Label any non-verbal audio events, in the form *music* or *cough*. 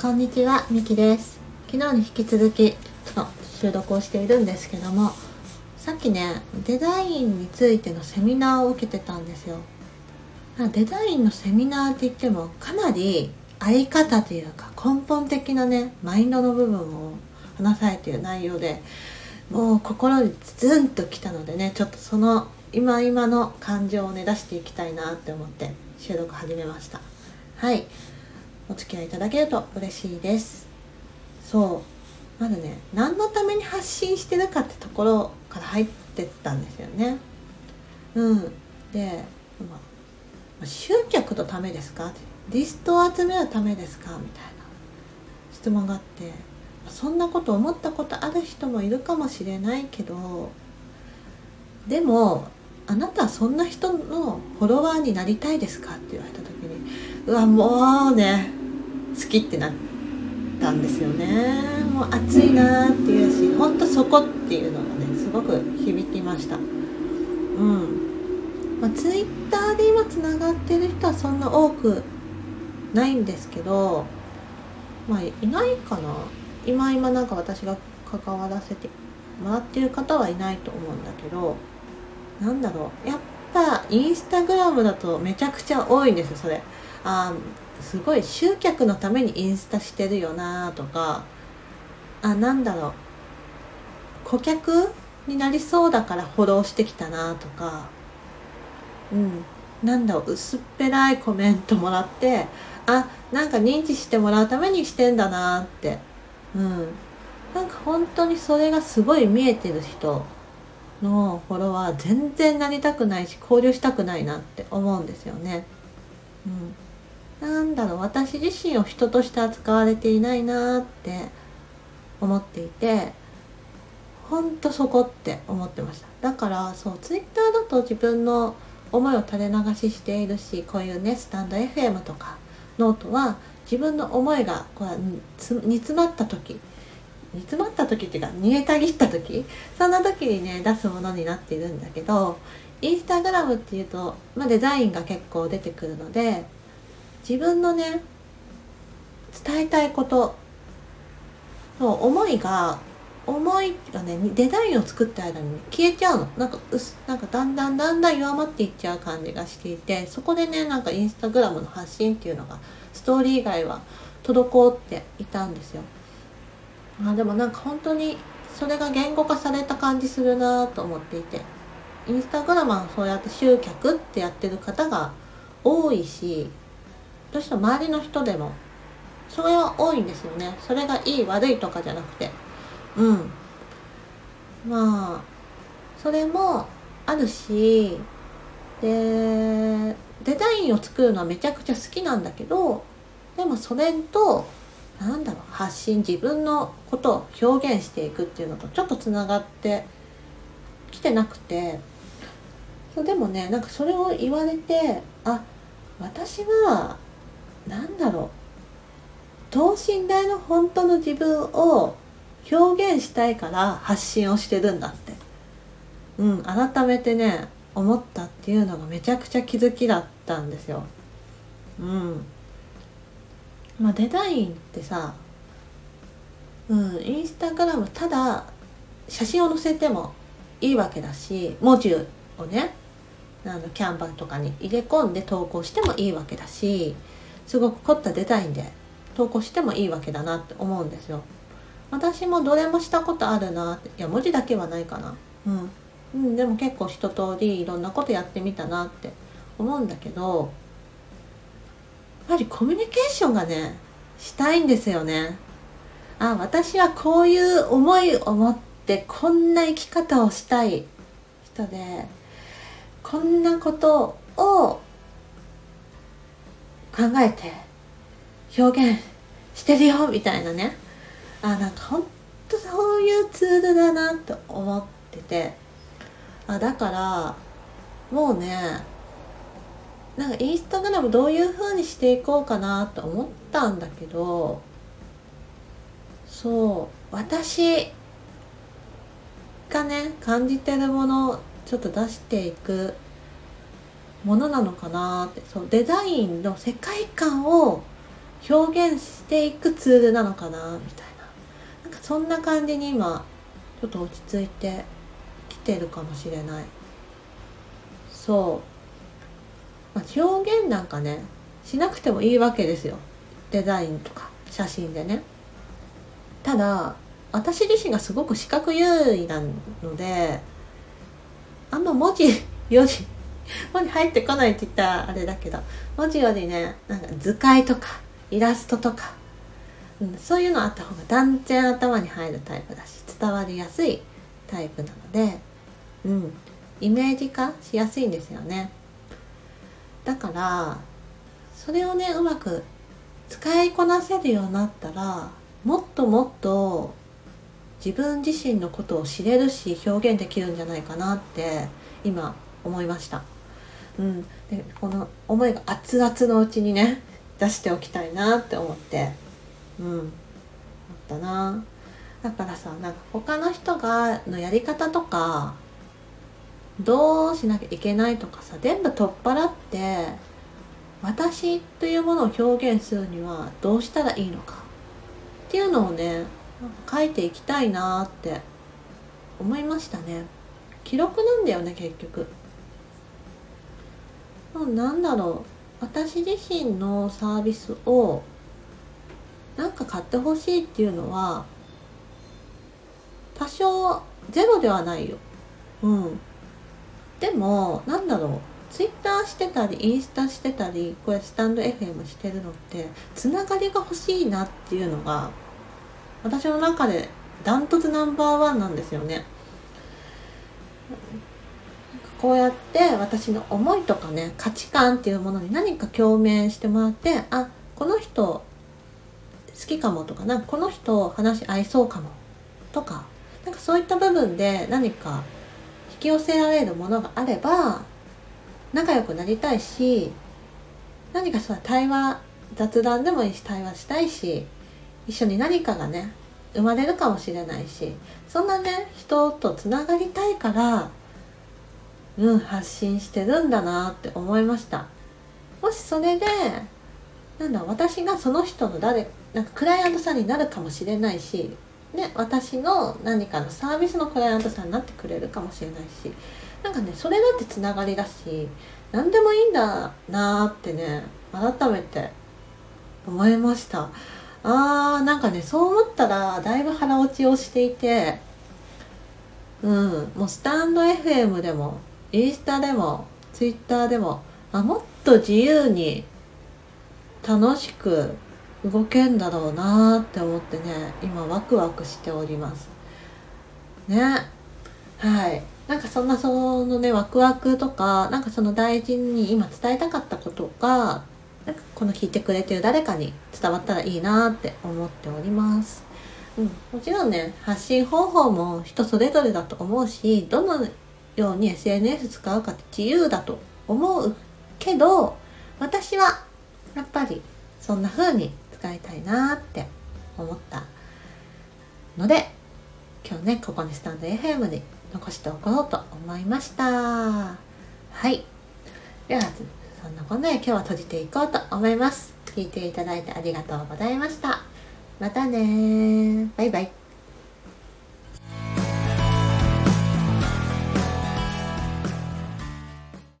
こんにちは、みきです。昨日に引き続きの収録をしているんですけども、さっきね、デザインについてのセミナーを受けてたんですよ。デザインのセミナーって言ってもかなりあり方というか根本的なね、マインドの部分を話されている内容で、もう心にズンときたのでね、ちょっとその今今の感情をね、出していきたいなって思って収録始めました。はい。お付き合いいただけると嬉しいです。そう。まずね何のために発信してるかってところから入ってったんですよね。うん。で、まあ、集客のためですか？リストを集めるためですか？みたいな質問があってそんなこと思ったことある人もいるかもしれないけどでもあなたはそんな人のフォロワーになりたいですか？って言われた時にうわもうね好きってなったんですよね。もう熱いなっていうしほんとそこっていうのがねすごく響きました。うん。まあ、ツイッターで今つながってる人はそんな多くないんですけどまあいないかな。今今なんか私が関わらせてもらってる方はいないと思うんだけどなんだろう。やっぱインスタグラムだとめちゃくちゃ多いんですよそれ。あすごい集客のためにインスタしてるよなとか。あなんだろう。顧客になりそうだからフォローしてきたなとか。うん。なんだろう。薄っぺらいコメントもらってあなんか認知してもらうためにしてんだなって。うん。なんか本当にそれがすごい見えてる人のフォロワー全然なりたくないし交流したくないなって思うんですよね。うんなんだろう私自身を人として扱われていないなって思っていてほんとそこって思ってましただからそうツイッターだと自分の思いを垂れ流ししているしこういうねスタンド FM とかノートは自分の思いがこう煮詰まった時煮詰まった時っていうか煮えたぎった時そんな時にね出すものになっているんだけどインスタグラムっていうと、まあ、デザインが結構出てくるので自分のね伝えたいことの思いが思いがねデザインを作った間に、消えちゃうの。なんかうすなんかだんだんだんだん弱まっていっちゃう感じがしていてそこでねなんかインスタグラムの発信っていうのがストーリー以外は滞っていたんですよ。まあでもなんか本当にそれが言語化された感じするなと思っていて。インスタグラムはそうやって集客ってやってる方が多いしどうしても周りの人でもそれは多いんですよね。それがいい悪いとかじゃなくて。うん。まあそれもあるしでデザインを作るのはめちゃくちゃ好きなんだけどでもそれとなんだろう発信自分のことを表現していくっていうのとちょっとつながってきてなくてそうでもねなんかそれを言われてあ私はなんだろう等身大の本当の自分を表現したいから発信をしてるんだって。うん改めてね思ったっていうのがめちゃくちゃ気づきだったんですよ。うん。まあデザインってさうんインスタグラムただ写真を載せてもいいわけだし文字をねあのキャンバーとかに入れ込んで投稿してもいいわけだしすごく凝ったデザインで投稿してもいいわけだなって思うんですよ。私もどれもしたことあるなっていや文字だけはないかな。うん、うん、でも結構一通りいろんなことやってみたなって思うんだけどやはりコミュニケーションがねしたいんですよね。あ私はこういう思いを持ってこんな生き方をしたい人でこんなことを考えて表現してるよみたいなね。あなんかほんとそういうツールだなと思ってて。あだからもうねなんかインスタグラムどういう風にしていこうかなと思ったんだけどそう私がね感じてるものをちょっと出していくものなのかなってそうデザインの世界観を表現していくツールなのかなみたいな。なんかそんな感じに今ちょっと落ち着いてきてるかもしれない。そう、まあ、表現なんかねしなくてもいいわけですよ。デザインとか写真でね。ただ私自身がすごく視覚優位なのであんま文字 *laughs* より文字入ってこないって言ったらあれだけど文字よりねなんか図解とかイラストとか、うん、そういうのあった方が断然頭に入るタイプだし伝わりやすいタイプなので、うん、イメージ化しやすいんですよね。だからそれをねうまく使いこなせるようになったらもっともっと自分自身のことを知れるし表現できるんじゃないかなって今思いました。うん、でこの思いが熱々のうちにね *laughs* 出しておきたいなって思ってうん。思ったな。だからさなんか他の人がのやり方とかどうしなきゃいけないとかさ全部取っ払って私というものを表現するにはどうしたらいいのかっていうのをね書いていきたいなって思いましたね。記録なんだよね結局。なんだろう。私自身のサービスをなんか買ってほしいっていうのは多少ゼロではないよ。うん。でもなんだろうツイッターしてたりインスタしてたりこうやスタンド FM してるのってつながりが欲しいなっていうのが私の中でダントツナンバーワンなんですよね。こうやって私の思いとかね価値観っていうものに何か共鳴してもらってあこの人好きかもとかなんかこの人話合いそうかもとかなんかそういった部分で何かき寄せられるものがあれば仲良くなりたいし何かさ対話雑談でもいいし対話したいし一緒に何かがね生まれるかもしれないしそんなね人とつながりたいからうん発信してるんだなって思いました。もしそれでなんだ私がその人の誰なんかクライアントさんになるかもしれないしね、私の何かのサービスのクライアントさんになってくれるかもしれないしなんかねそれだってつながりだし何でもいいんだなーってね改めて思いました。あーなんかねそう思ったらだいぶ腹落ちをしていてうんもうスタンド FM でもインスタでもツイッターでもあもっと自由に楽しく動けんだろうなって思ってね今ワクワクしております。ね。はい。なんかそんなそのねワクワクとかなんかその大事に今伝えたかったことがなんかこの聞いてくれてる誰かに伝わったらいいなって思っております。うん、もちろんね発信方法も人それぞれだと思うしどのように SNS 使うかって自由だと思うけど私はやっぱりそんな風に使いたいなって思ったので今日ねここにスタンド FM に残しておこうと思いました。はい。ではそんなこんなで今日は閉じていこうと思います。聞いていただいてありがとうございました。またねバイバイ。